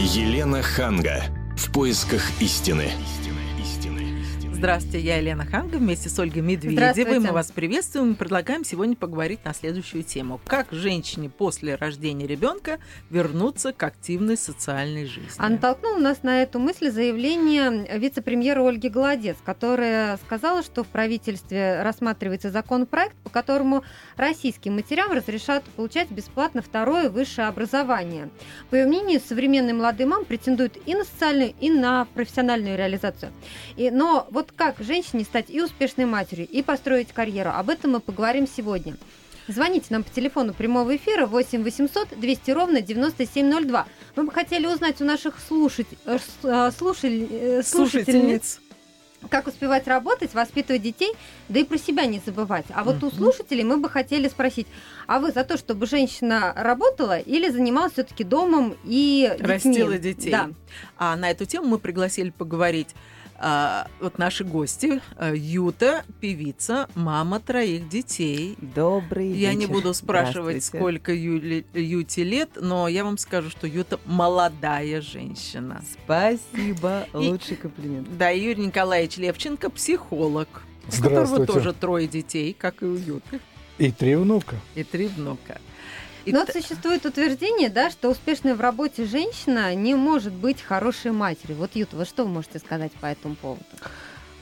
Елена Ханга. В поисках истины. Здравствуйте, я Елена Ханга вместе с Ольгой Медведевой. Мы вас приветствуем и предлагаем сегодня поговорить на следующую тему. Как женщине после рождения ребенка вернуться к активной социальной жизни? А натолкнул нас на эту мысль заявление вице-премьера Ольги Голодец, которая сказала, что в правительстве рассматривается законопроект, по которому российским матерям разрешат получать бесплатно второе высшее образование. По ее мнению, современные молодые мамы претендуют и на социальную, и на профессиональную реализацию. И, но вот как женщине стать и успешной матерью, и построить карьеру. Об этом мы поговорим сегодня. Звоните нам по телефону прямого эфира 8 800 200 ровно 9702. Мы бы хотели узнать у наших слушать, э, э, слушатель, э, слушательниц, как успевать работать, воспитывать детей, да и про себя не забывать. А вот у слушателей мы бы хотели спросить, а вы за то, чтобы женщина работала или занималась все-таки домом и детьми? Растила детей. Да. А на эту тему мы пригласили поговорить а, вот наши гости. А, Юта, певица, мама троих детей. Добрый Я вечер. не буду спрашивать, сколько Юли, Юте лет, но я вам скажу, что Юта молодая женщина. Спасибо. И- Лучший комплимент. Да, Юрий Николаевич Левченко, психолог. У которого тоже трое детей, как и у Юты, И три внука. и три внука. И Но т- существует утверждение, да, что успешная в работе женщина не может быть хорошей матерью. Вот, Юта, вот что вы можете сказать по этому поводу?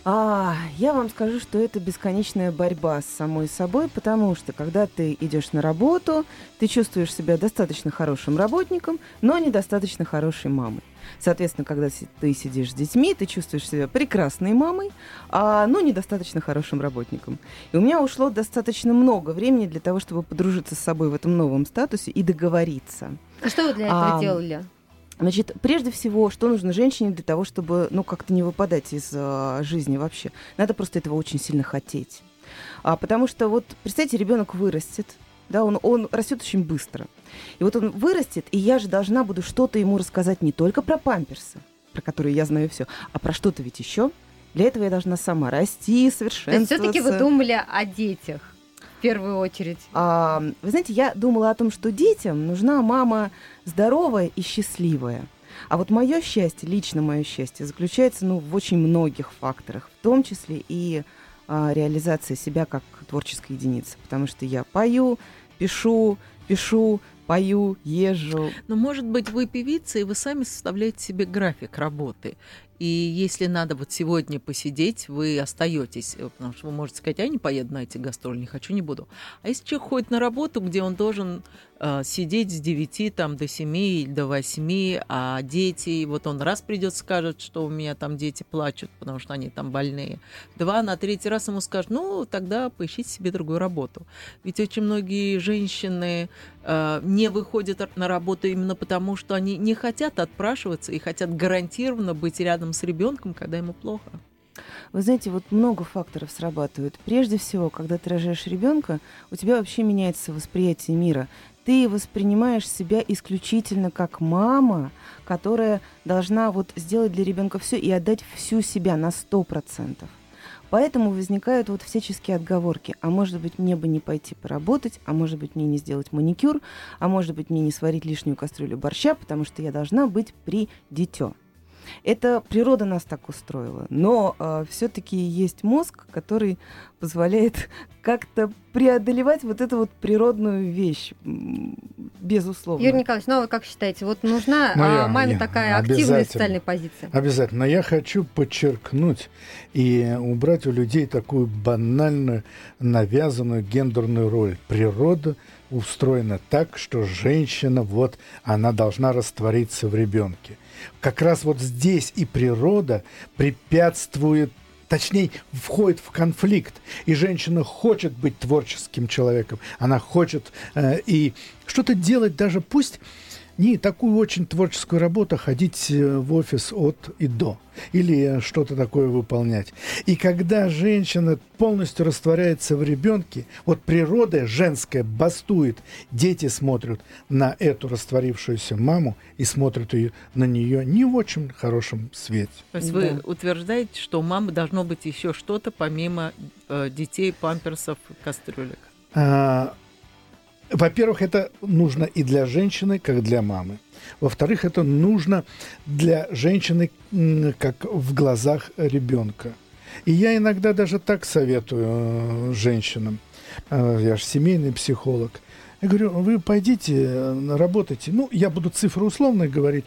А, я вам скажу, что это бесконечная борьба с самой собой, потому что когда ты идешь на работу, ты чувствуешь себя достаточно хорошим работником, но недостаточно хорошей мамой. Соответственно, когда ты сидишь с детьми, ты чувствуешь себя прекрасной мамой, а, но недостаточно хорошим работником. И у меня ушло достаточно много времени для того, чтобы подружиться с собой в этом новом статусе и договориться. И что вы для этого А, делали? Значит, прежде всего, что нужно женщине для того, чтобы, ну, как-то не выпадать из а, жизни вообще? Надо просто этого очень сильно хотеть. А, потому что вот, представьте, ребенок вырастет, да, он, он растет очень быстро. И вот он вырастет, и я же должна буду что-то ему рассказать не только про памперсы, про которые я знаю все, а про что-то ведь еще. Для этого я должна сама расти, То есть совершенствоваться. все-таки вы думали о детях в первую очередь. А, вы знаете, я думала о том, что детям нужна мама здоровая и счастливая. А вот мое счастье, лично мое счастье, заключается ну, в очень многих факторах, в том числе и а, реализация себя как творческой единицы. Потому что я пою, пишу, пишу, пою, езжу. Но, может быть, вы певица, и вы сами составляете себе график работы. И если надо вот сегодня посидеть, вы остаетесь, э, потому что вы можете сказать, я не поеду на эти гастроли, не хочу, не буду. А если человек ходит на работу, где он должен э, сидеть с 9 там, до 7 или до 8, а дети, вот он раз придет, скажет, что у меня там дети плачут, потому что они там больные. Два, на третий раз ему скажут, ну, тогда поищите себе другую работу. Ведь очень многие женщины э, не выходят на работу именно потому, что они не хотят отпрашиваться и хотят гарантированно быть рядом с ребенком, когда ему плохо. Вы знаете, вот много факторов срабатывают. Прежде всего, когда ты рожаешь ребенка, у тебя вообще меняется восприятие мира. Ты воспринимаешь себя исключительно как мама, которая должна вот сделать для ребенка все и отдать всю себя на сто процентов. Поэтому возникают вот всяческие отговорки. А может быть, мне бы не пойти поработать, а может быть, мне не сделать маникюр, а может быть, мне не сварить лишнюю кастрюлю борща, потому что я должна быть при дитё. Это природа нас так устроила. Но все-таки есть мозг, который позволяет как-то преодолевать вот эту вот природную вещь, безусловно. Юрий Николаевич, ну а вы как считаете, вот нужна Ну, я- а, маме я- такая активная социальная позиция? Обязательно. Но я хочу подчеркнуть и убрать у людей такую банальную, навязанную гендерную роль. Природа устроена так, что женщина, вот, она должна раствориться в ребенке. Как раз вот здесь и природа препятствует точнее, входит в конфликт. И женщина хочет быть творческим человеком. Она хочет э, и что-то делать даже, пусть не такую очень творческую работу, а ходить э, в офис от и до. Или что-то такое выполнять. И когда женщина полностью растворяется в ребенке, вот природа женская бастует, дети смотрят на эту растворившуюся маму и смотрят ее, на нее не в очень хорошем свете. То есть Да. вы утверждаете, что у мамы должно быть еще что-то помимо э, детей, памперсов, кастрюлек. А, во-первых, это нужно и для женщины, как для мамы. Во-вторых, это нужно для женщины, как в глазах ребенка. И я иногда даже так советую э, женщинам. Э, я же семейный психолог – я говорю, вы пойдите, э, работайте. Ну, я буду цифры условные говорить.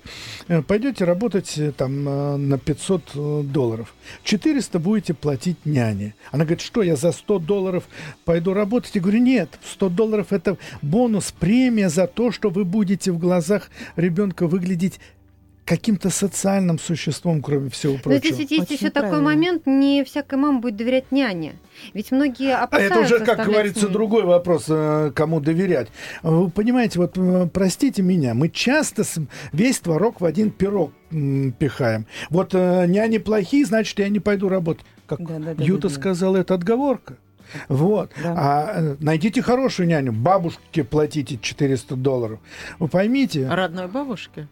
Э, пойдете работать э, там на 500 долларов. 400 будете платить няне. Она говорит, что я за 100 долларов пойду работать? Я говорю, нет, 100 долларов это бонус, премия за то, что вы будете в глазах ребенка выглядеть каким-то социальным существом, кроме всего прочего. Но здесь есть еще такой момент, не всякая мама будет доверять няне. Ведь многие опасаются А это уже, как говорится, другой вопрос, э, кому доверять. Вы понимаете, вот э, простите меня, мы часто весь творог в один пирог пихаем. Вот э, няни плохие, значит, я не пойду работать. Как да, да, да, Юта да, да. сказала, это отговорка. Вот. Да. А найдите хорошую няню, бабушке платите 400 долларов. Вы поймите. Родной бабушке?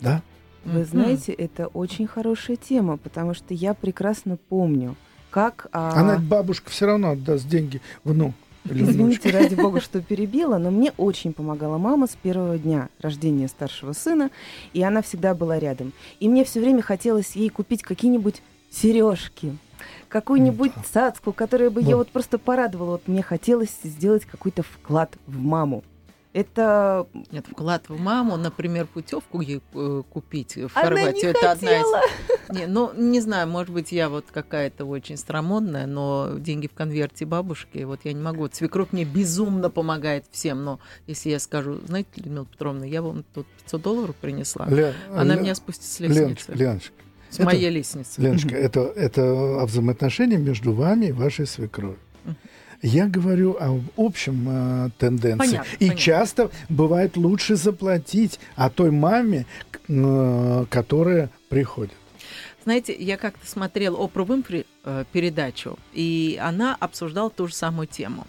Да. Вы знаете, это очень хорошая тема, потому что я прекрасно помню, как... А... Она, бабушка, все равно отдаст деньги внук. Извините, ради бога, что перебила, но мне очень помогала мама с первого дня рождения старшего сына, и она всегда была рядом. И мне все время хотелось ей купить какие-нибудь сережки, какую-нибудь цацку, которая бы вот. ее вот просто порадовала. Вот мне хотелось сделать какой-то вклад в маму. Это... Нет, вклад в маму, например, путевку ей э, купить в Она Хорватию. это одна из... Не, ну, не знаю, может быть, я вот какая-то очень старомодная, но деньги в конверте бабушки, вот я не могу. Свекровь мне безумно помогает всем, но если я скажу, знаете, Людмила Петровна, я вам тут 500 долларов принесла, Лен, она Лен, меня спустит с лестницы. Леночка, Леночка, с это, моей лестницы. Леночка, это, это взаимоотношения между вами и вашей свекровью. Я говорю о общем э, тенденции. Понятно, и понятно. часто бывает лучше заплатить о той маме, э, которая приходит. Знаете, я как-то смотрела Опру Винфри э, передачу, и она обсуждала ту же самую тему.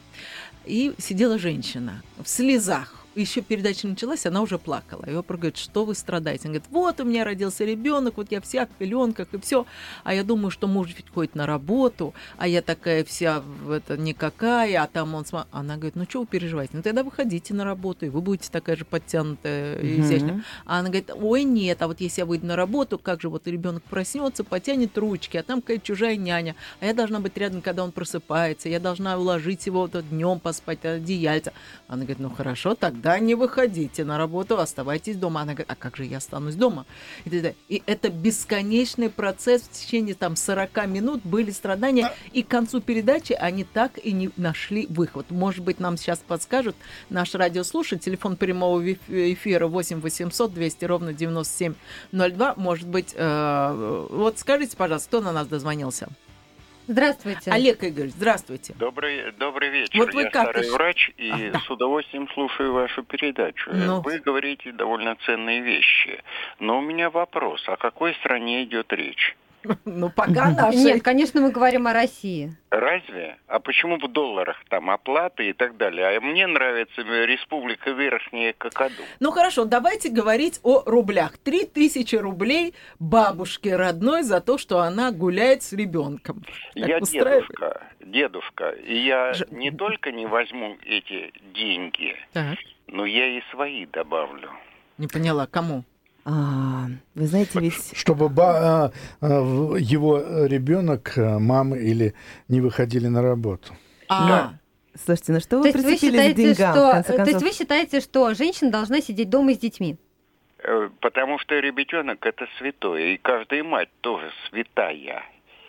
И сидела женщина в слезах еще передача началась, она уже плакала. И Опра говорит, что вы страдаете? Она говорит, вот у меня родился ребенок, вот я вся в пеленках и все. А я думаю, что муж ведь ходит на работу, а я такая вся в это никакая, а там он... См... Она говорит, ну что вы переживаете? Ну тогда выходите на работу, и вы будете такая же подтянутая и mm-hmm. изящная. А она говорит, ой, нет, а вот если я выйду на работу, как же вот ребенок проснется, потянет ручки, а там какая-то чужая няня, а я должна быть рядом, когда он просыпается, я должна уложить его вот днем поспать, одеяльце. Она говорит, ну хорошо, так тогда не выходите на работу, оставайтесь дома. Она говорит, а как же я останусь дома? И, и это бесконечный процесс в течение там 40 минут были страдания, и к концу передачи они так и не нашли выход. Может быть, нам сейчас подскажут наш радиослушатель, телефон прямого эфира 8 800 200 ровно 9702. Может быть, э, вот скажите, пожалуйста, кто на нас дозвонился? Здравствуйте. Олег Игоревич, здравствуйте. Добрый, добрый вечер. Вот вы Я как старый врач и а, да. с удовольствием слушаю вашу передачу. Ну. Вы говорите довольно ценные вещи. Но у меня вопрос, о какой стране идет речь? Ну, пока наши. Нет, конечно, мы говорим о России. Разве? А почему в долларах там оплаты и так далее? А мне нравится Республика Верхняя Кокоду. Ну, хорошо, давайте говорить о рублях. Три тысячи рублей бабушке родной за то, что она гуляет с ребенком. Я дедушка, дедушка. И я Ж... не только не возьму эти деньги, так. но я и свои добавлю. Не поняла, кому? А, вы знаете, ведь... Чтобы ба- а, а, его ребенок, а, мама или не выходили на работу. А, да. Слушайте, ну что вы то вы считаете, деньгам, что, То есть вы считаете, что женщина должна сидеть дома с детьми? Э, потому что ребенок это святое, и каждая мать тоже святая.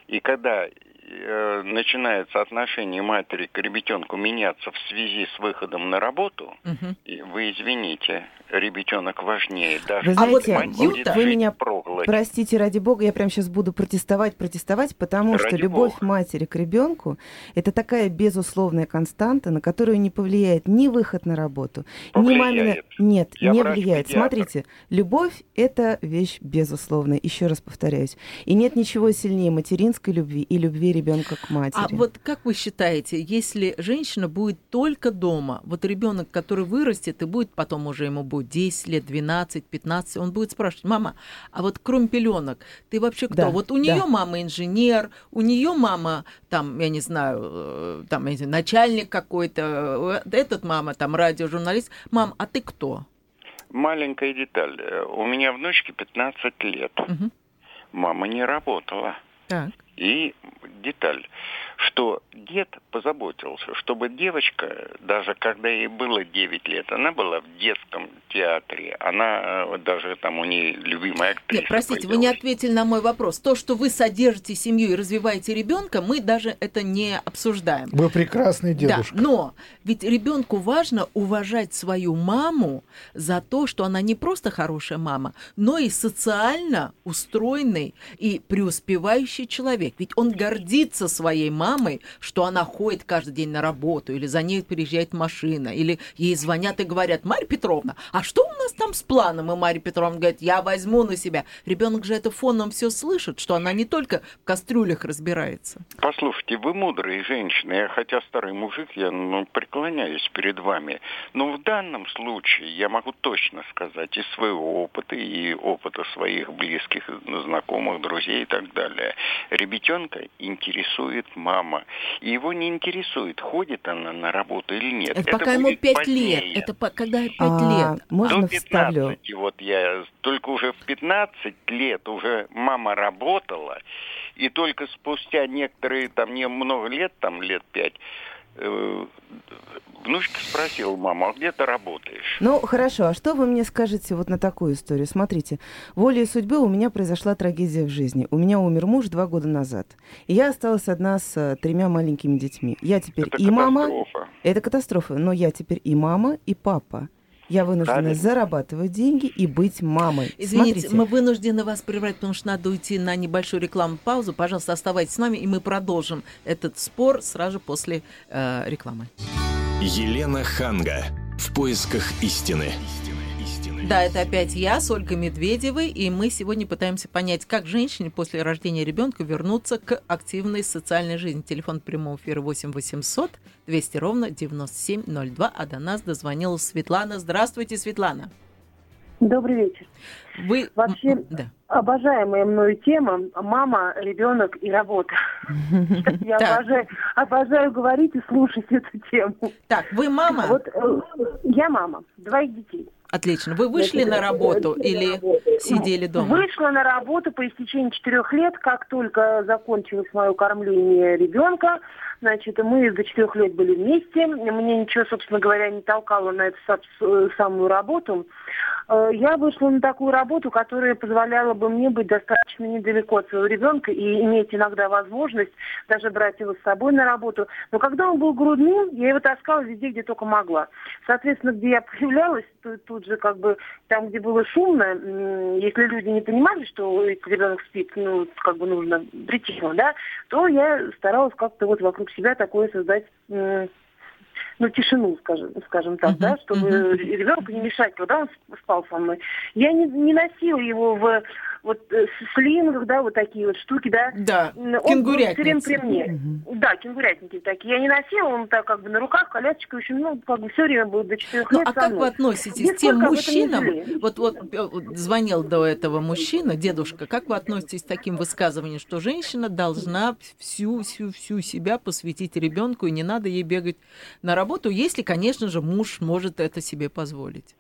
И когда э, начинается отношение матери к ребятенку меняться в связи с выходом на работу, угу. и вы извините, ребятенок важнее. Даже вы знаете, а вот вы меня проглотить. простите ради бога, я прямо сейчас буду протестовать, протестовать, потому ради что любовь бога. матери к ребенку это такая безусловная константа, на которую не повлияет ни выход на работу, повлияет. ни мамина. Нет, я не влияет. Педиатр. Смотрите, любовь это вещь безусловная. Еще раз повторяюсь, и нет ничего сильнее материнской любви и любви ребенка к матери. А вот как вы считаете, если женщина будет только дома, вот ребенок, который вырастет и будет потом уже ему будет 10 лет, 12, 15, он будет спрашивать, мама, а вот кроме пеленок, ты вообще кто? Да, вот у да. нее мама инженер, у нее мама там, я не знаю, э, там, я не знаю, начальник какой-то, э, этот мама там радиожурналист. Мам, а ты кто? Маленькая деталь. Э, У меня внучке 15 лет. Мгм. Мама не работала. Так. И деталь, что дед позаботился, чтобы девочка, даже когда ей было 9 лет, она была в детском театре, она э, даже там у нее любимая актриса. Нет, простите, вы не появилась. ответили на мой вопрос. То, что вы содержите семью и развиваете ребенка, мы даже это не обсуждаем. Вы прекрасный дедушка. Да, но ведь ребенку важно уважать свою маму за то, что она не просто хорошая мама, но и социально устроенный и преуспевающий человек. Ведь он гордится своей мамой, что она ходит каждый день на работу, или за ней приезжает машина, или ей звонят и говорят, Марья Петровна, а что у нас там с планом? И Марья Петровна говорит, я возьму на себя. Ребенок же это фоном все слышит, что она не только в кастрюлях разбирается. Послушайте, вы мудрые женщины, я хотя старый мужик, я ну, преклоняюсь перед вами. Но в данном случае я могу точно сказать из своего опыта и опыта своих близких, знакомых, друзей и так далее. Ребятенка интересует мама. И его не интересует, ходит она на работу или нет. Это, пока ему будет пять лет. позднее. Это по- когда пять А, лет. Можно До вставлю? 15, вот я, только уже в 15 лет уже мама работала, и только спустя некоторые, там, не много лет, там, лет пять, внучка спросила маму, а где ты работаешь? Ну, хорошо, а что вы мне скажете вот на такую историю? Смотрите, волей судьбы у меня произошла трагедия в жизни. У меня умер муж два года назад. И я осталась одна с э, тремя маленькими детьми. Я теперь Это и мама... катастрофа. Это катастрофа, но я теперь и мама, и папа. Я вынуждена Правильно. зарабатывать деньги и быть мамой. Извините, Смотрите, мы вынуждены вас прервать, потому что надо уйти на небольшую рекламную паузу. Пожалуйста, оставайтесь с нами, и мы продолжим этот спор сразу после э, рекламы. Елена Ханга. В поисках истины. Да, это опять я с Ольгой Медведевой, и мы сегодня пытаемся понять, как женщине после рождения ребенка вернуться к активной социальной жизни. Телефон прямого эфира 8 800 200 ровно 9702, а до нас дозвонилась Светлана. Здравствуйте, Светлана. Добрый вечер. Вы... Вообще- Да. Обожаемая мною тема «Мама, ребенок и работа». Я обожаю, обожаю говорить и слушать эту тему. Так, вы мама? Вот э, я мама, двоих детей. Отлично. Вы вышли на работу или сидели дома? Вышла на работу по истечении четырех лет, как только закончилось мое кормление ребенка. Значит, мы до четырех лет были вместе. Мне ничего, собственно говоря, не толкало на эту с- самую работу. Э, Я вышла на такую работу, которая позволяла бы мне быть достаточно недалеко от своего ребенка и иметь иногда возможность даже брать его с собой на работу. Но когда он был грудным, я его таскала везде, где только могла. Соответственно, где я появлялась, то- тут же как бы там, где было шумно, если люди не понимали, что ребенок спит, ну, как бы нужно прийти да, то я старалась как-то вот вокруг себя такое создать ну, тишину, скажем, скажем так, Мгм, да, чтобы мгм. ребенку не мешать, когда он сп- спал со мной. Я не, не носила его в вот э, слингах, да, вот такие вот штуки, да. Да, Он был все время кенгурятницы. при мне. Да, кенгурятники такие. Я не носила, он так как бы на руках, колясочка, общем, ну, как бы все время был до четырех Ну, лет а как вы относитесь к тем мужчинам? вот э, вот звонил до этого мужчина, дедушка. Как вы относитесь к таким высказываниям, что женщина должна всю, всю, всю себя посвятить ребенку, и не надо ей бегать на работу, если, конечно же, муж может это себе позволить?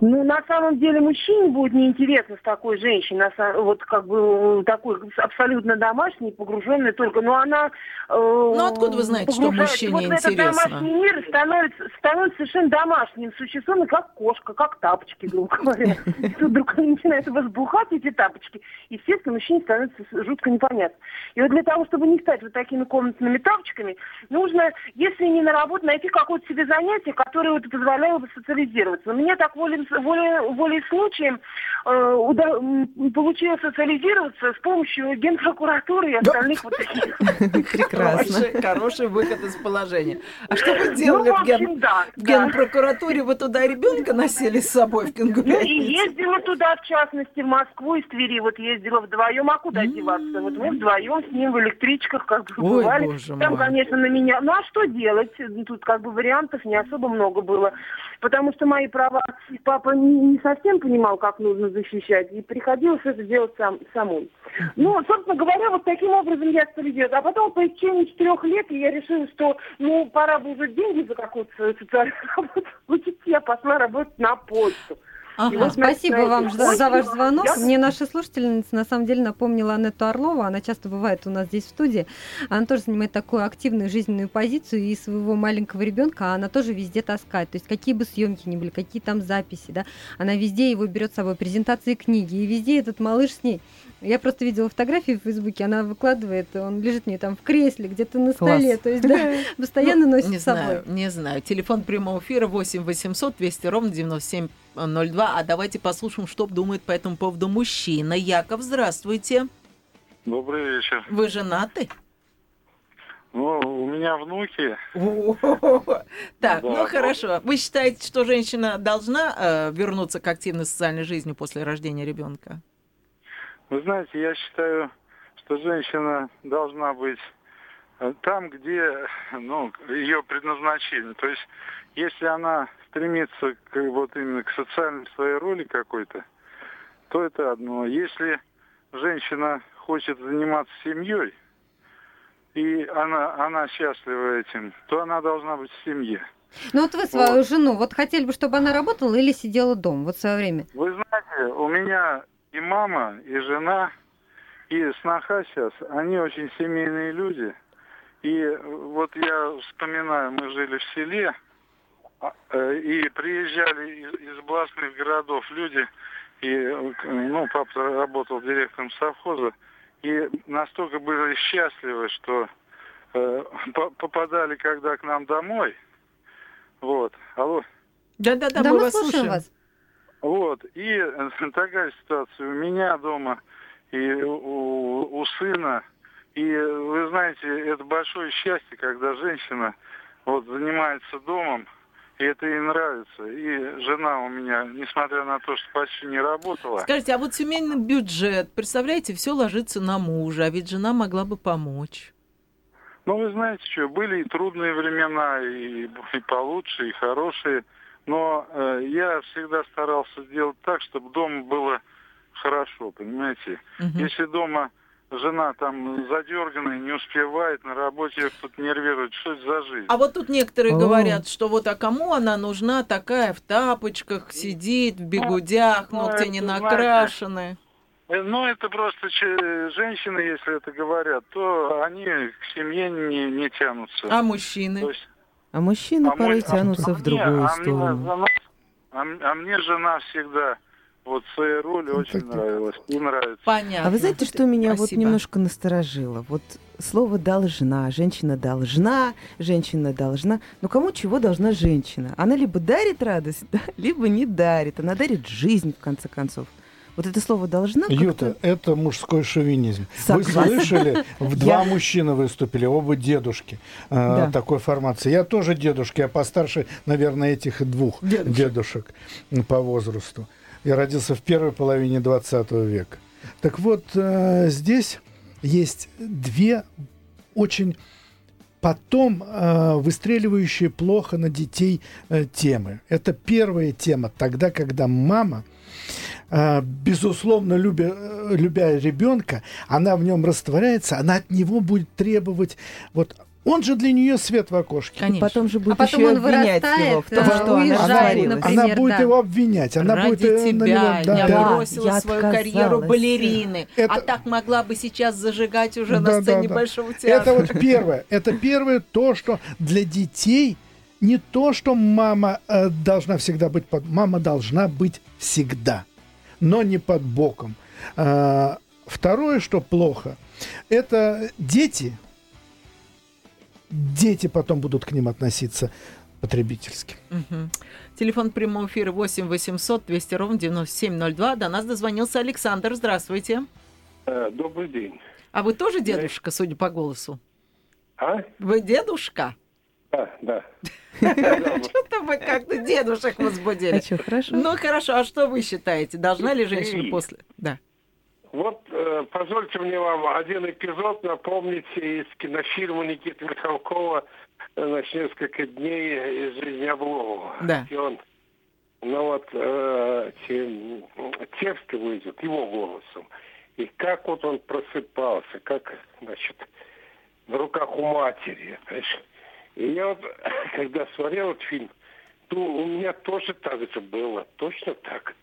Ну, на самом деле, мужчине будет неинтересно с такой женщиной, вот как бы э, такой абсолютно домашней, погруженной только, но она... Ну, откуда вы знаете, что мужчине вот интересно? этот домашний мир становится, становится совершенно домашним существом, как кошка, как тапочки, грубо говоря. И тут вдруг они начинают возбухать, эти тапочки, естественно, мужчине становится жутко непонятно. И вот для того, чтобы не стать вот такими комнатными тапочками, нужно, если не на работу, найти какое-то себе занятие, которое вот позволяло бы социализироваться. Но мне так волей, волей, волей случаем э, уда- получилось социализироваться с помощью генпрокуратуры и остальных вот таких. прекрасно. Хороший, хороший выход из положения. А что вы делали Ну, в в, ген- общем, да. в да. генпрокуратуре? Вы туда ребенка носили с собой в Ну и кенгурятницу? ездила туда, в частности, в Москву из Твери. Вот ездила вдвоем, а куда деваться? Вот мы вдвоем с ним в электричках как бы Ой, бывали. боже Там, конечно, на меня... Ну а что делать? Тут как бы вариантов не особо много было. Потому что мои права папа не, совсем понимал, как нужно защищать, и приходилось это делать сам, самой. Ну, собственно говоря, вот таким образом я стала делать. А потом по течение четырех лет я решила, что, ну, пора бы уже деньги за какую-то социальную работу получить. Я пошла работать на почту. Ага. Вот, Спасибо вам за, за ваш звонок. Я... Мне наша слушательница на самом деле напомнила Анетту Орлову. Она часто бывает у нас здесь в студии. Она тоже занимает такую активную жизненную позицию и своего маленького ребенка она тоже везде таскает. То есть какие бы съемки ни были, какие там записи, да, она везде его берет с собой, презентации книги, и везде этот малыш с ней. Я просто видела фотографии в Фейсбуке, она выкладывает, он лежит мне там в кресле, где-то на столе, Класс. то есть да, постоянно ну, носит не с собой. Знаю, не знаю. Телефон прямого эфира 8 800 200 ровно 9702. А давайте послушаем, что думает по этому поводу мужчина. Яков, здравствуйте. Добрый вечер. Вы женаты? Ну, у меня внуки. Так, ну хорошо. Вы считаете, что женщина должна э, вернуться к активной социальной жизни после рождения ребенка? Вы знаете, я считаю, что женщина должна быть э, там, где ну, ее предназначение. То есть, если она стремится к, вот именно к социальной своей роли какой-то, то это одно. Если женщина хочет заниматься семьей, и она, она счастлива этим, то она должна быть в семье. Ну вот вы свою вот. жену, вот хотели бы, чтобы она работала или сидела дома, вот в свое время? Вы знаете, у меня и мама, и жена, и сноха сейчас, они очень семейные люди. И вот я вспоминаю, мы жили в селе, а, э, и приезжали из, из областных городов люди, и, ну, папа работал директором совхоза, и настолько были счастливы, что э, попадали когда к нам домой. Вот. Алло. Да-да-да, мы, мы вас слушаем. вас. Вот, и э, такая ситуация у меня дома и у, у сына. И вы знаете, это большое счастье, когда женщина вот занимается домом, и это ей нравится. И жена у меня, несмотря на то, что почти не работала. Скажите, а вот семейный бюджет, представляете, все ложится на мужа, а ведь жена могла бы помочь. Ну, вы знаете что, были и трудные времена, и, и получше, и хорошие. Но э, я всегда старался сделать так, чтобы дома было хорошо, понимаете? Угу. Если дома жена там задерганная, не успевает, на работе тут нервирует, что это за жизнь? А вот тут некоторые О. говорят, что вот а кому она нужна такая в тапочках, сидит в бегудях, ну, ногти не накрашены? Знаете, ну, это просто женщины, если это говорят, то они к семье не, не тянутся. А мужчины? То есть, а мужчины а порой мой, тянутся а в другую а сторону. Мне, а, а мне жена всегда вот своей роли вот очень нравилась и нравится. Понятно. А вы знаете, что меня Спасибо. вот немножко насторожило? Вот слово «должна», женщина должна, женщина должна. Но кому чего должна женщина? Она либо дарит радость, да, либо не дарит. Она дарит жизнь, в конце концов. Вот это слово должна. Юта, это мужской шовинизм. Согласна. Вы слышали? В два мужчины выступили, оба дедушки э, такой формации. Я тоже дедушки, я постарше, наверное, этих двух дедушек, по возрасту. Я родился в первой половине 20 века. Так вот, э, здесь есть две очень потом э, выстреливающие плохо на детей э, темы. Это первая тема, тогда, когда мама безусловно, любя, любя ребенка, она в нем растворяется, она от него будет требовать вот он же для нее свет в окошке. Конечно. И потом же будет а еще потом обвинять его в том, да, что уезжает, она, например, она будет да. его обвинять. Она Ради будет тебя на него, да, я да, бросила я свою карьеру балерины, это... а так могла бы сейчас зажигать уже да, на сцене да, да. Большого театра. Это вот первое. Это первое то, что для детей не то, что мама э, должна всегда быть под... Мама должна быть всегда но не под боком. А, второе, что плохо, это дети. Дети потом будут к ним относиться потребительски. Угу. Телефон прямого эфира 8 800 200 ровно 9702. До нас дозвонился Александр. Здравствуйте. Э, добрый день. А вы тоже дедушка, судя по голосу? А? Вы дедушка? Да, да. Что-то вы как-то дедушек возбудили. А что, хорошо? Ну, хорошо. А что вы считаете? Должна ли женщина после... Да. Вот э, позвольте мне вам один эпизод напомнить из кинофильма Никиты Михалкова значит, несколько дней из жизни Обломова. Да. И он но вот э, те, тексты выйдут его голосом. И как вот он просыпался, как, значит, в руках у матери. Понимаешь? И я вот, когда смотрел этот фильм, то у меня тоже так же было, точно так.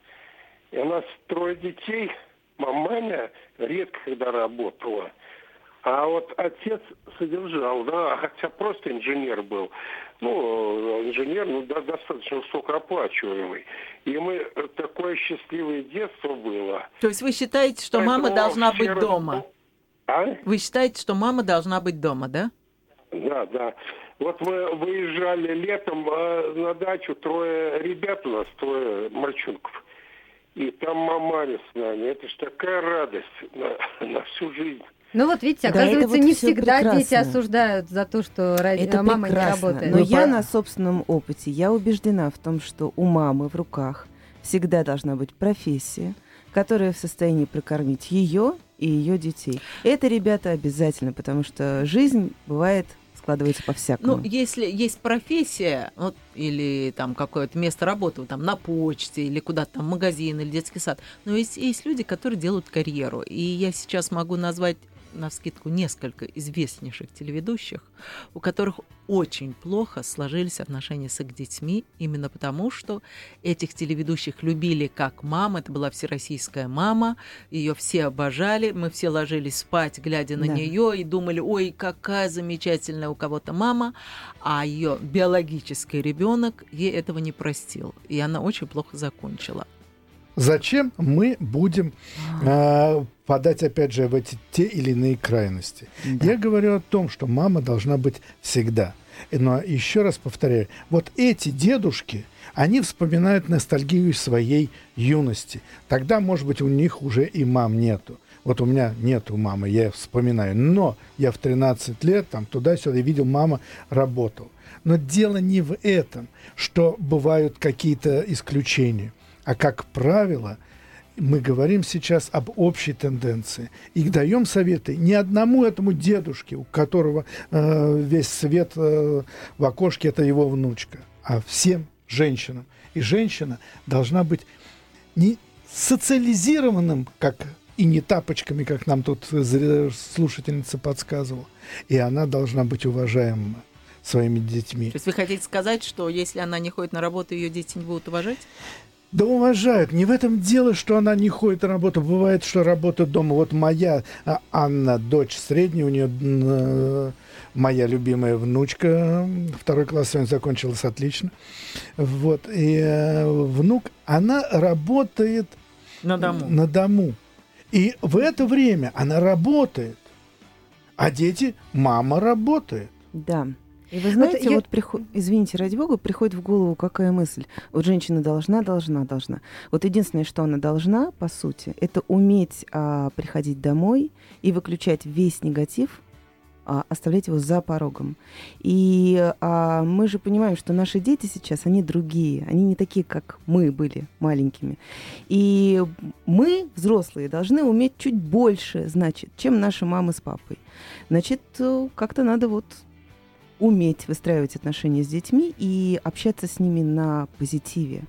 И у нас трое детей, маманя редко когда работала. А вот отец содержал, да, хотя просто инженер был. Ну, инженер, ну, да, достаточно высокооплачиваемый. И мы, такое счастливое детство было. То есть вы считаете, что Поэтому мама должна все быть дома? А? Вы считаете, что мама должна быть дома, да? Да, да. Вот мы выезжали летом э, на дачу, трое ребят у нас, трое мальчонков. И там маманя с нами. Это ж такая радость на, на всю жизнь. Ну вот видите, Да, оказывается, вот не всегда дети прекрасно. осуждают за то, что ра- Это мама прекрасно. не работает. Но Ну, я по- на собственном опыте, я убеждена в том, что у мамы в руках всегда должна быть профессия, которая в состоянии прокормить ее и ее детей. Это, ребята, обязательно, потому что жизнь бывает складывается по-всякому. Ну, если есть профессия, вот, или там какое-то место работы, там на почте, или куда-то там магазин, или детский сад, но есть, есть люди, которые делают карьеру. И я сейчас могу назвать на скидку несколько известнейших телеведущих, у которых очень плохо сложились отношения с их детьми, именно потому, что этих телеведущих любили как мама, это была всероссийская мама, ее все обожали, мы все ложились спать, глядя на Да. нее, и думали, ой, какая замечательная у кого-то мама, а ее биологический ребенок ей этого не простил, и она очень плохо закончила. Зачем мы будем э, подать, опять же, в эти те или иные крайности? Да. Я говорю о том, что мама должна быть всегда. Но еще раз повторяю, вот эти дедушки, они вспоминают ностальгию своей юности. Тогда, может быть, у них уже и мам нету. Вот у меня нету мамы, я вспоминаю. Но я в 13 лет там туда-сюда видел, мама работала. Но дело не в этом, что бывают какие-то исключения. А как правило, мы говорим сейчас об общей тенденции и даем советы не одному этому дедушке, у которого э, весь свет э, в окошке это его внучка, а всем женщинам. И женщина должна быть не социализированным, как и не тапочками, как нам тут слушательница подсказывала. И она должна быть уважаема своими детьми. То есть вы хотите сказать, что если она не ходит на работу, ее дети не будут уважать? Да уважают. Не в этом дело, что она не ходит на работу. Бывает, что работа дома. Вот моя а, Анна, дочь средняя, у нее э, моя любимая внучка, второй класс сегодня закончилась отлично. Вот. И э, внук, она работает На дому. на дому. И в это время она работает. А дети, мама работает. Да. И вы знаете, я- вот, приход- извините, ради бога, приходит в голову какая мысль. Вот женщина должна, должна, должна. Вот единственное, что она должна, по сути, это уметь а, приходить домой и выключать весь негатив, а, оставлять его за порогом. И а, мы же понимаем, что наши дети сейчас, они другие, они не такие, как мы были маленькими. И мы, взрослые, должны уметь чуть больше, значит, чем наши мамы с папой. Значит, э, как-то надо вот уметь выстраивать отношения с детьми и общаться с ними на позитиве.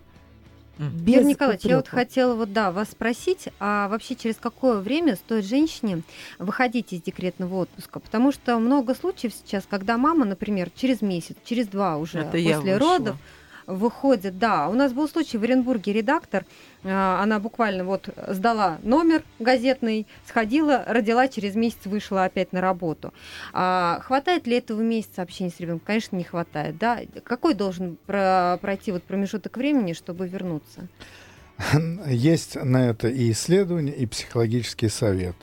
Без Юрий Николаевич, я вот хотела вот, да, вас спросить, а вообще через какое время стоит женщине выходить из декретного отпуска? Потому что много случаев сейчас, когда мама, например, через месяц, через два уже Это я после вышла. родов выходит, да. У нас был случай в Оренбурге, редактор, э, она буквально вот сдала номер газетный, сходила, родила, через месяц вышла опять на работу. А хватает ли этого месяца общения с ребенком? Конечно, не хватает, да. Какой должен про- пройти вот промежуток времени, чтобы вернуться? Есть на это и исследования, и психологические советы.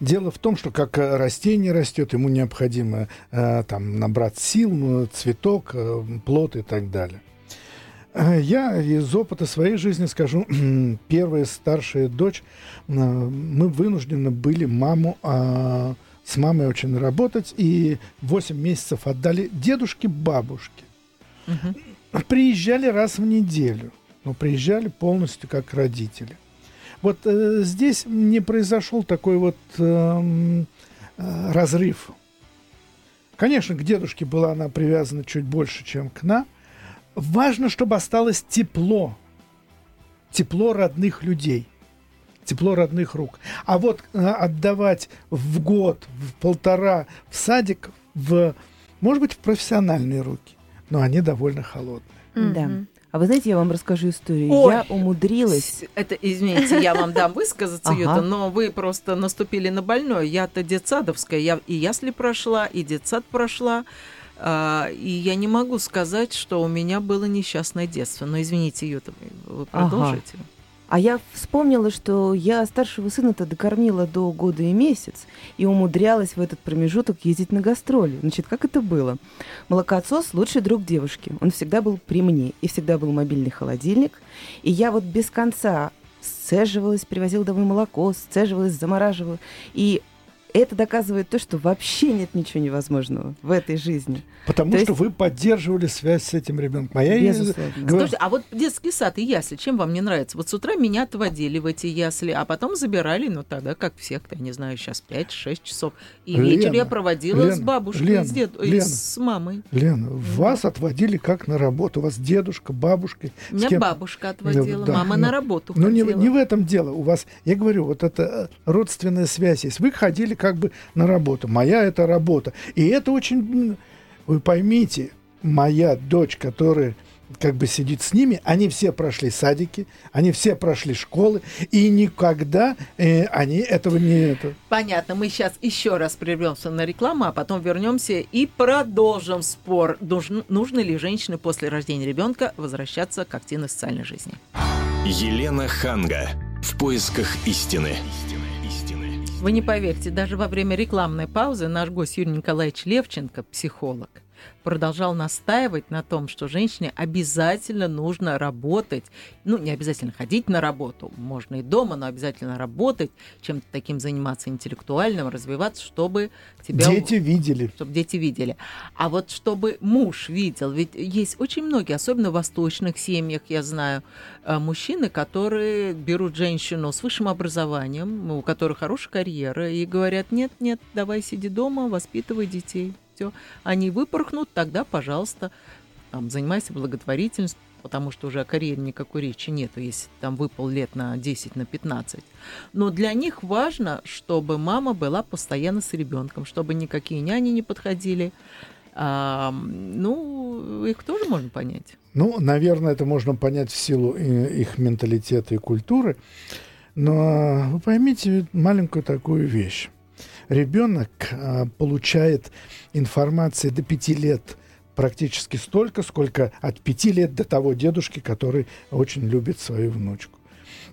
Дело в том, что как э, растение растет, ему необходимо э, там, набрать сил, цветок, э, плод и так далее. Э, Я из опыта своей жизни скажу, первая старшая дочь, э, мы вынуждены были маму а, с мамой очень работать, и 8 месяцев отдали дедушке, бабушке. Мгм. Приезжали раз в неделю, но приезжали полностью как родители. Вот э, здесь не произошел такой вот эм, э, разрыв. Конечно, к дедушке была она привязана чуть больше, чем к нам, важно, чтобы осталось тепло, тепло родных людей, тепло родных рук. А вот э, отдавать в год, в полтора в садик, в, может быть, в профессиональные руки, но они довольно холодные. Да. А вы знаете, я вам расскажу историю. Ой, я умудрилась. Это, извините, я вам дам высказаться, Ага. Юта, но вы просто наступили на больное. Я-то детсадовская, я и ясли прошла, и детсад прошла. А, и я не могу сказать, что у меня было несчастное детство. Но извините, Юта, вы Ага. продолжите. А я вспомнила, что я старшего сына-то докормила до года и месяц и умудрялась в этот промежуток ездить на гастроли. Значит, как это было? Молокоотсос – лучший друг девушки. Он всегда был при мне, и всегда был мобильный холодильник. И я вот без конца сцеживалась, привозила домой молоко, сцеживалась, замораживала. И это доказывает то, что вообще нет ничего невозможного в этой жизни. Потому То что есть- вы поддерживали связь с этим ребенком. А я и- Безусловно. говорю, Слушайте, а вот детский сад и ясли, чем вам не нравится? Вот с утра меня отводили в эти ясли, а потом забирали, ну тогда, как всех, я не знаю, сейчас 5-6 часов. И вечер я Лена, проводила с Лена, бабушкой, Лена, с, дед... ой, Лена. с мамой. Лена, вас отводили как на работу. У вас дедушка, бабушка. с Меня кем- бабушка отводила, Да, мама ну, на работу Ну, не, не в этом дело. У вас, я говорю, вот это э, родственная связь есть. Вы ходили как бы на работу. Моя это работа. И это очень... Вы поймите, моя дочь, которая как бы сидит с ними, они все прошли садики, они все прошли школы, и никогда э, они этого не... Это, Понятно, мы сейчас еще раз прервемся на рекламу, а потом вернемся и продолжим спор, нужно, нужно ли женщине после рождения ребенка возвращаться к активной социальной жизни. Елена Ханга. В поисках истины. Вы не поверите, даже во время рекламной паузы наш гость Юрий Николаевич Левченко, психолог, продолжал настаивать на том, что женщине обязательно нужно работать. Ну, не обязательно ходить на работу, можно и дома, но обязательно работать, чем-то таким заниматься интеллектуальным, развиваться, чтобы тебя... Дети видели. чтобы дети видели. А вот чтобы муж видел, ведь есть очень многие, особенно в восточных семьях, я знаю, э, мужчины, которые берут женщину с высшим образованием, у которых хорошая карьера, и говорят, нет, нет, давай сиди дома, воспитывай детей. Все. Они выпорхнут, тогда, пожалуйста, там, занимайся благотворительностью, потому что уже о карьере никакой речи нету, если там выпал лет на 10, на 15. Но для них важно, чтобы мама была постоянно с ребенком, чтобы никакие няни не подходили. А, ну, их тоже можно понять. Ну, наверное, это можно понять в силу э, их менталитета и культуры. Но вы поймите маленькую такую вещь. Ребенок а, получает информации до пяти лет практически столько, сколько от пяти лет до того дедушки, который очень любит свою внучку.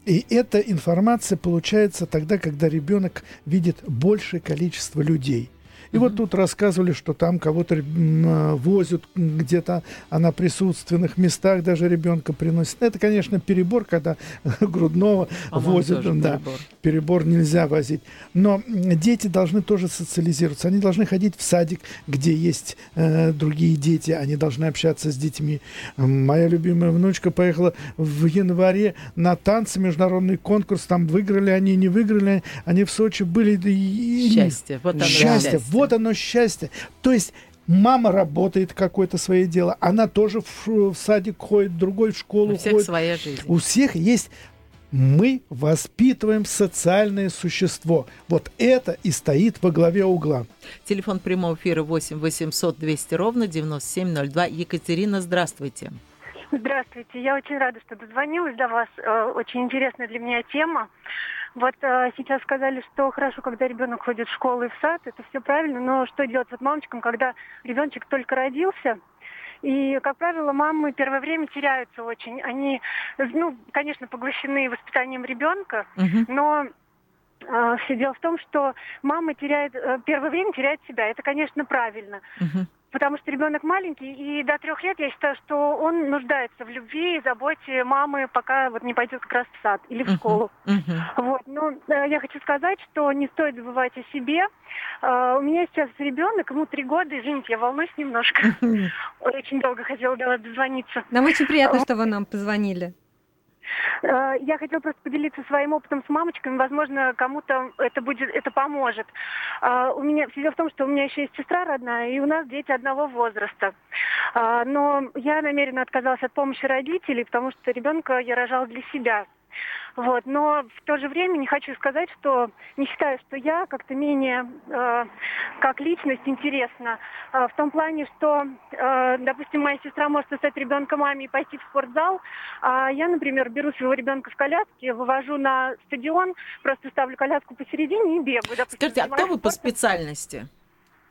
И эта информация получается тогда, когда ребенок видит большее количество людей. И вот тут рассказывали, что там кого-то а, возят где-то, а на присутственных местах даже ребенка приносят. Это, конечно, перебор, когда грудного По-моему, возят. да, перебор. перебор нельзя возить. Но дети должны тоже социализироваться. Они должны ходить в садик, где есть э, другие дети. Они должны общаться с детьми. Моя любимая внучка поехала в январе на танцы, международный конкурс. Там выиграли они, не выиграли. Они в Сочи были. и- Счастье. Вот оно счастье. счастье. Вот оно счастье. То есть мама работает какое-то свое дело. Она тоже в, в садик ходит, другой в школу У всех ходит. своя жизнь. У всех есть мы воспитываем социальное существо. Вот это и стоит во главе угла. Телефон прямого эфира 8 800 200 ровно 9702. Екатерина, здравствуйте. Здравствуйте, я очень рада, что дозвонилась до вас. Э, Очень интересная для меня тема. Вот э, сейчас сказали, что хорошо, когда ребенок ходит в школу и в сад, это все правильно, но что делать вот мамочкам, когда ребеночек только родился, и, как правило, мамы первое время теряются очень. Они, ну, конечно, поглощены воспитанием ребенка, Мгм. но э, все дело в том, что мама теряет, э, первое время теряет себя. Это, конечно, правильно. Мгм. Потому что ребенок маленький, и до трех лет я считаю, что он нуждается в любви и заботе мамы, пока вот не пойдет как раз в сад или в школу. Мгм. Вот, ну, э, я хочу сказать, что не стоит забывать о себе. Э, У меня сейчас ребенок, ему три года, извините, я волнуюсь немножко. Очень долго хотела до вас дозвониться. Нам очень приятно, что вы нам позвонили. Э, Я хотела просто поделиться своим опытом с мамочками. Возможно, кому-то это будет, это поможет. Э, У меня дело в том, что у меня еще есть сестра родная, и у нас дети одного возраста. Э, Но я намеренно отказалась от помощи родителей, потому что ребенка я рожала для себя. Вот. Но в то же время не хочу сказать, что не считаю, что я как-то менее э, как личность интересна. Э, в том плане, что, э, допустим, моя сестра может оставить ребенка маме и пойти в спортзал, а я, например, беру своего ребенка в коляске, вывожу на стадион, просто ставлю коляску посередине и бегаю. Допустим, Скажите, а кто вы по спортом. специальности?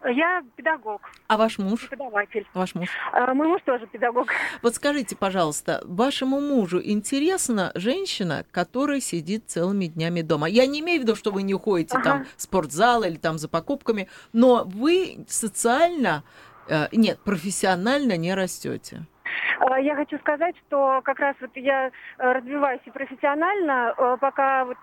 Я педагог, А ваш муж? преподаватель. Ваш муж? Э, Мой муж тоже педагог. Вот скажите, пожалуйста, вашему мужу интересна женщина, которая сидит целыми днями дома? Я не имею в виду, что вы не уходите Ага. там в спортзал или там за покупками, но вы социально, э, нет, профессионально не растете. Э, Я хочу сказать, что как раз вот я э, развиваюсь и профессионально, э, пока вот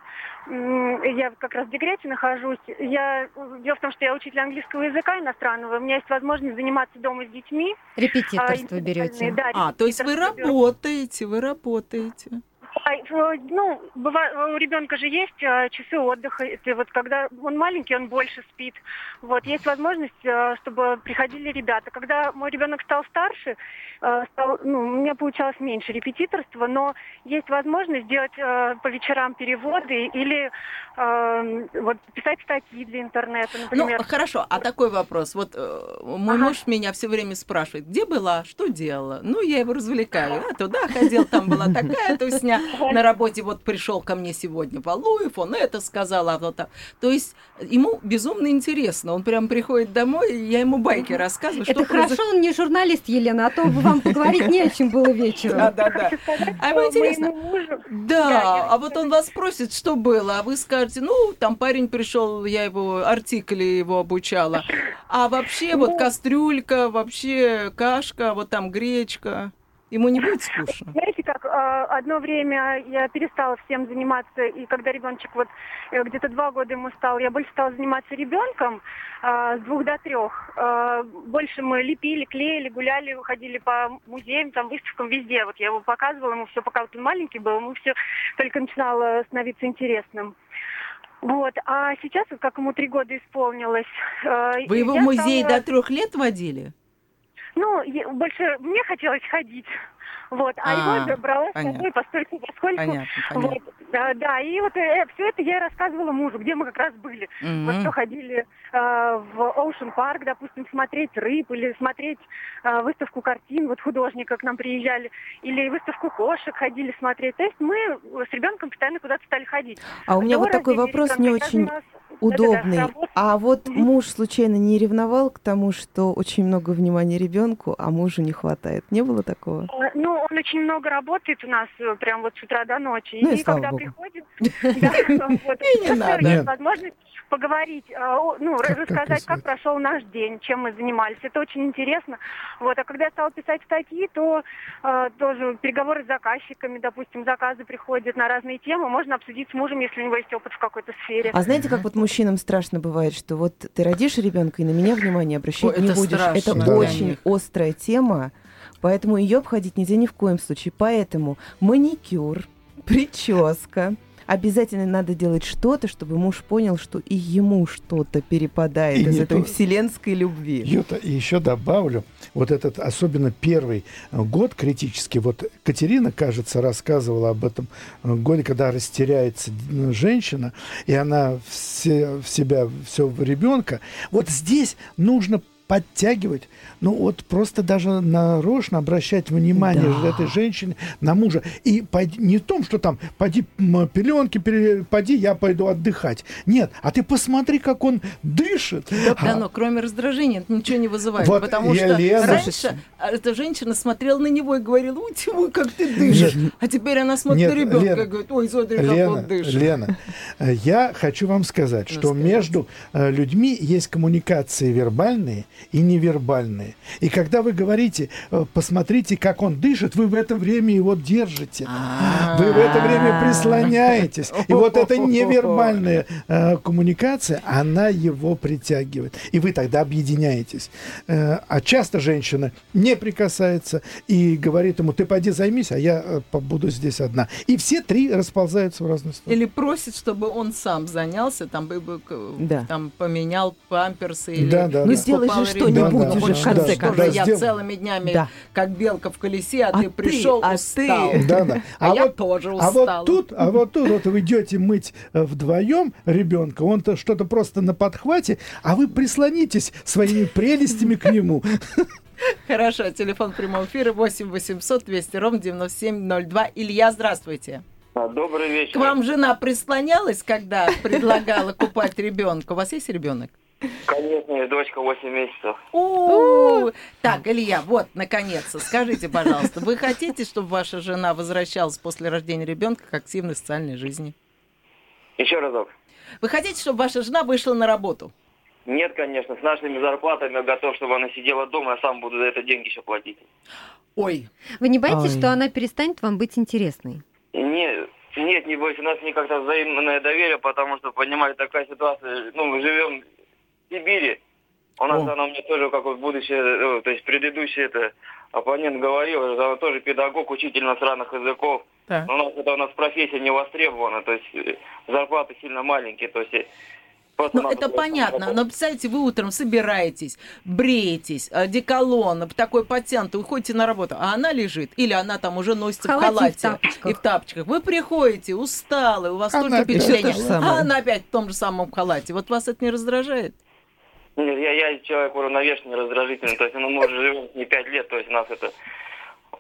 я как раз в декрете нахожусь. Я, дело в том, что я учитель английского языка иностранного, у меня есть возможность заниматься дома с детьми. Репетиторство А, берете. Да, А, то есть вы работаете, вы работаете. А, э, Ну, быва- у ребенка же есть э, часы отдыха. Это вот когда он маленький, он больше спит. Вот есть возможность, э, чтобы приходили ребята. Когда мой ребенок стал старше, стал, ну, у меня получалось меньше репетиторства, но есть возможность делать по вечерам переводы или вот писать статьи для интернета, например. Ну, хорошо, а такой вопрос. Вот мой Ага. муж меня все время спрашивает, где была, что делала? Ну, я его развлекаю. А туда ходил, там была такая тусня. На работе вот пришел ко мне сегодня Валуев, он это сказал, а вот. То есть ему безумно интересно. Он прям приходит домой, и я ему байки рассказываю, Это хорошо, он не журналист, Елена, а то вам поговорить не о чем было вечером. Да, да, да. А ему интересно. Да, а вот он вас спросит, что было, а вы скажете, ну, там парень пришел, я его артикли его обучала. А вообще Ну, вот кастрюлька, вообще кашка, вот там гречка. Ему не будет скучно. Знаете, как э, одно время я перестала всем заниматься, и когда ребеночек вот э, где-то два года ему стал, я больше стала заниматься ребенком э, с двух до трех. Э, больше мы лепили, клеили, гуляли, ходили по музеям, там выставкам везде. Вот я его показывала ему все, пока вот он маленький был, ему все только начинало становиться интересным. Вот, а сейчас, вот как ему три года исполнилось, э, Вы его в музей стала- до трех лет водили? Ну, больше мне хотелось ходить. Вот, а, А, его брала с собой постольку, поскольку. Понятно, понятно. Вот, да, да, и вот все это я рассказывала мужу, где мы как раз были. Мгм. Вот что ходили э, в Ocean Парк, допустим, смотреть рыб или смотреть э, выставку картин, вот художника к нам приезжали, или выставку кошек ходили смотреть. То есть мы с ребенком постоянно куда-то стали ходить. А у меня До вот такой вопрос не очень удобный. А вот муж случайно не ревновал к тому, что очень много внимания ребенку, а мужу не хватает? Не было такого? Э, Ну, он очень много работает у нас, э, прям вот с утра до ночи. Ну и и когда богу. приходит, есть возможность поговорить, э, ну, рассказать, как прошел наш день, чем мы занимались. Это очень интересно. Вот, а когда я стала писать статьи, то э, тоже переговоры с заказчиками, допустим, заказы приходят на разные темы, можно обсудить с мужем, если у него есть опыт в какой-то сфере. А знаете, как вот мужчинам страшно бывает, что вот ты родишь ребенка и на меня внимание обращать не это будешь. страшно Это очень острая тема, поэтому ее обходить нельзя ни в коем случае. Поэтому маникюр, прическа. Обязательно надо делать что-то, чтобы муж понял, что и ему что-то перепадает И из этой то- вселенской любви. Юта, и еще добавлю, вот этот, особенно первый э, год критический, вот Катерина, кажется, рассказывала об этом э, годе, когда растеряется д- женщина, и она все, в себя, все в ребенка. Вот здесь нужно подтягивать, ну вот просто даже нарочно обращать внимание Да. этой женщины на мужа. И пойди- не в том, что там, пойди пеленки, пойди, я пойду отдыхать. Нет, а ты посмотри, как он дышит. Да, А- но кроме раздражения это ничего не вызывает. Вот потому и что Лена- раньше а, эта женщина смотрела на него и говорила, ой, Тимур, как ты дышишь. А теперь она смотрит Нет, на ребенка Лена, и говорит, ой, смотри, как Лена, он дышит. Лена, э, я хочу вам сказать, что между э, людьми есть коммуникации вербальные и невербальные. И когда вы говорите, э, посмотрите, как он дышит, вы в это время его держите. Вы в это время прислоняетесь. И вот эта невербальная э, коммуникация, она его притягивает. И вы тогда объединяетесь. Э, а часто женщина не прикасается и говорит ему, ты пойди займись, а я побуду здесь одна. И все три расползаются в разные стороны. Или просит, чтобы он сам занялся, там, бы, бы, Да. там поменял памперсы или Да, да, Ну, да. сделай же что-нибудь. Да, Вот уже, да, в что конце да, концов. да, я сдел- целыми днями, Да. как белка в колесе, а, А ты ты, пришел, а устал. ты. Да, да. А я тоже А вот тут, а вот тут вот вы идете мыть э, вдвоем ребенка, он-то что-то просто на подхвате, а вы прислонитесь своими прелестями к нему. Хорошо, телефон прямого эфира 8 800 200 ровно 9702. Илья, здравствуйте. А, Добрый вечер. К вам жена прислонялась, когда предлагала купать ребенка? У вас есть ребенок? Конечно, дочка 8 месяцев. У, Так, Илья, вот, наконец-то, скажите, пожалуйста, вы хотите, чтобы ваша жена возвращалась после рождения ребенка к активной социальной жизни? Еще разок. Вы хотите, чтобы ваша жена вышла на работу? Нет, конечно, с нашими зарплатами я готов, чтобы она сидела дома, я сам буду за это деньги еще платить. Ой, Вы не боитесь, Ой. что она перестанет вам быть интересной? Нет, нет, не бойся, у нас не как-то взаимное доверие, потому что, понимаете, такая ситуация, ну, мы живем Сибири, у нас О. она мне тоже, как вот будущее, э, то есть предыдущий это оппонент говорил, она тоже педагог, учитель иностранных языков, так. Но у нас это у нас профессия не востребована, то есть э, зарплаты сильно маленькие, то есть э, просто Ну, это понятно, но представьте, вы утром собираетесь, бреетесь, деколон, такой пациент, вы ходите на работу, а она лежит, или она там уже носится В в халате и в и в тапочках. Вы приходите усталые, у вас Она столько опять впечатлений, то же самое. а она опять в том же самом халате. Вот вас это не раздражает? Нет, я, я человек уравновешенный, раздражительный, то есть ну, мы уже живем не пять лет, то есть нас это...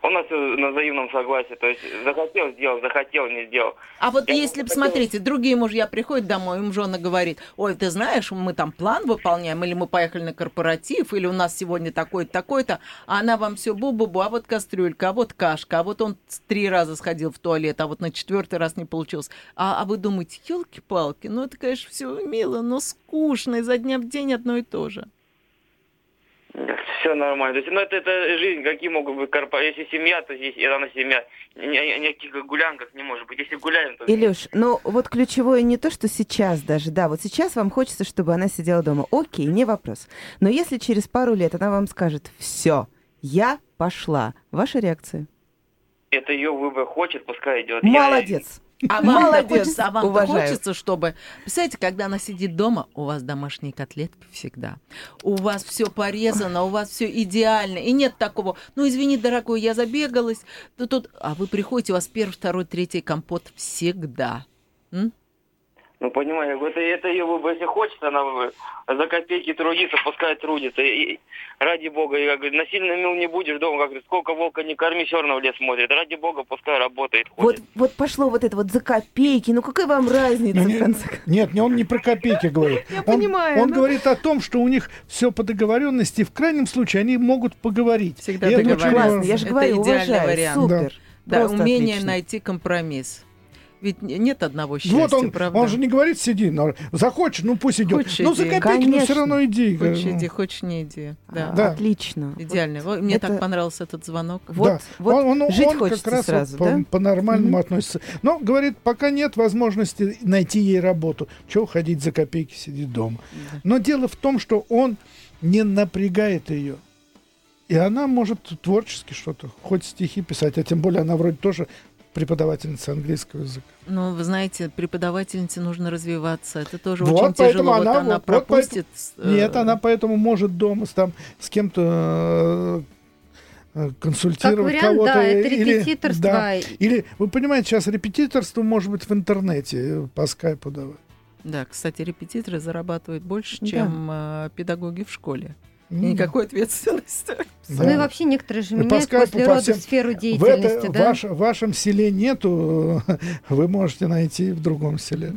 У нас всё на взаимном согласии, то есть захотел сделал, захотел не сделал. А вот Я если, бы другие мужья приходят домой, им жена говорит, ой, ты знаешь, мы там план выполняем, или мы поехали на корпоратив, или у нас сегодня такой-то, такой-то, а она вам все бу-бу-бу, а вот кастрюлька, а вот кашка, а вот он три раза сходил в туалет, а вот на четвертый раз не получилось. А, а вы думаете, елки-палки, ну это, конечно, все мило, но скучно, изо дня в день одно и то же. Все нормально. То есть, ну, это, это жизнь, какие могут быть корпорации. Если семья, то здесь и она семья. Ни- ни- Никаких гулянках не может быть. Если гуляем, то... Илюш, ну вот ключевое не то, что сейчас даже, да, вот сейчас вам хочется, чтобы она сидела дома. Окей, не вопрос. Но если через пару лет она вам скажет, все, я пошла, ваша реакция? Это ее выбор хочет, пускай идет. Молодец. А вам Молодец, хочется, а вам уважаю. хочется, чтобы... Представляете, когда она сидит дома, у вас домашние котлетки всегда. У вас все порезано, у вас все идеально. И нет такого, ну, извини, дорогой, я забегалась. Тут, тут... А вы приходите, у вас первый, второй, третий компот всегда. М? Ну, говорю, это, это ее выбор. Если хочет, она э, за копейки трудится, пускай трудится. И, и ради бога, я говорю, насильно мил не будешь дома, как говорит, сколько волка не корми, все равно в лес смотрит. Ради бога, пускай работает, Вот, ходит. вот пошло вот это вот за копейки. Ну какая вам разница, Ну, в конце? Нет, не, он не про копейки говорит. Я Он- понимаю, Он но- говорит о том, что у них все по договоренности, в крайнем случае они могут поговорить. Всегда важно. я же говорю, идеальный уважаю, вариант. супер. Да, умение отлично. найти компромисс. Ведь нет одного счастья, Вот он, правда? он же не говорит, сиди, но захочешь, ну пусть идет. Хочешь, ну за копейки, ну Конечно. все равно иди. Хочешь Ну, иди, хочешь не иди. Да. Да. Отлично. Идеально. Вот Мне это- так понравился этот звонок. Вот, да. вот он, он- жить он хочется как раз сразу, вот да? по, нормальному Мгм. относится. Но говорит, пока нет возможности найти ей работу. Чего ходить за копейки, сидеть дома. Но дело в том, что он не напрягает ее. И она может творчески что-то, хоть стихи писать, а тем более она вроде тоже преподавательница английского языка. Ну, вы знаете, преподавательнице нужно развиваться. Это тоже Вот очень поэтому тяжело. она вот она вот- вот пропустит. э, Нет, она поэтому может дома с, там, с кем-то э, э, Как консультировать вариант, кого-то. да, это или- репетиторство. да. Или, вы понимаете, сейчас репетиторство может быть в интернете, э, по скайпу давать. Да, кстати, репетиторы зарабатывают больше, Да. чем э, педагоги в школе. И никакой ответственности. да. Ну и вообще некоторые же И по меняют скайпу, после по всем- сферу В, деятельности, это, да? ваш- в вашем селе нету, вы можете найти в другом селе.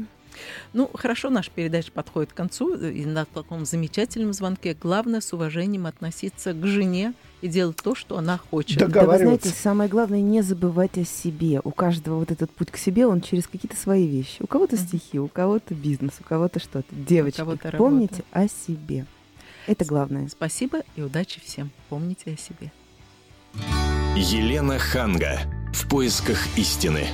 Ну, хорошо, наша передача подходит к концу. И на таком замечательном звонке главное с уважением относиться к жене и делать то, что она хочет. Да, вы знаете, договариваться. самое главное не забывать о себе. У каждого вот этот путь к себе, он через какие-то свои вещи. У кого-то стихи, у кого-то бизнес, у кого-то что-то. Девочки, кого-то помните о себе. Это главное. Спасибо и удачи всем. Помните о себе. Елена Ханга. В поисках истины.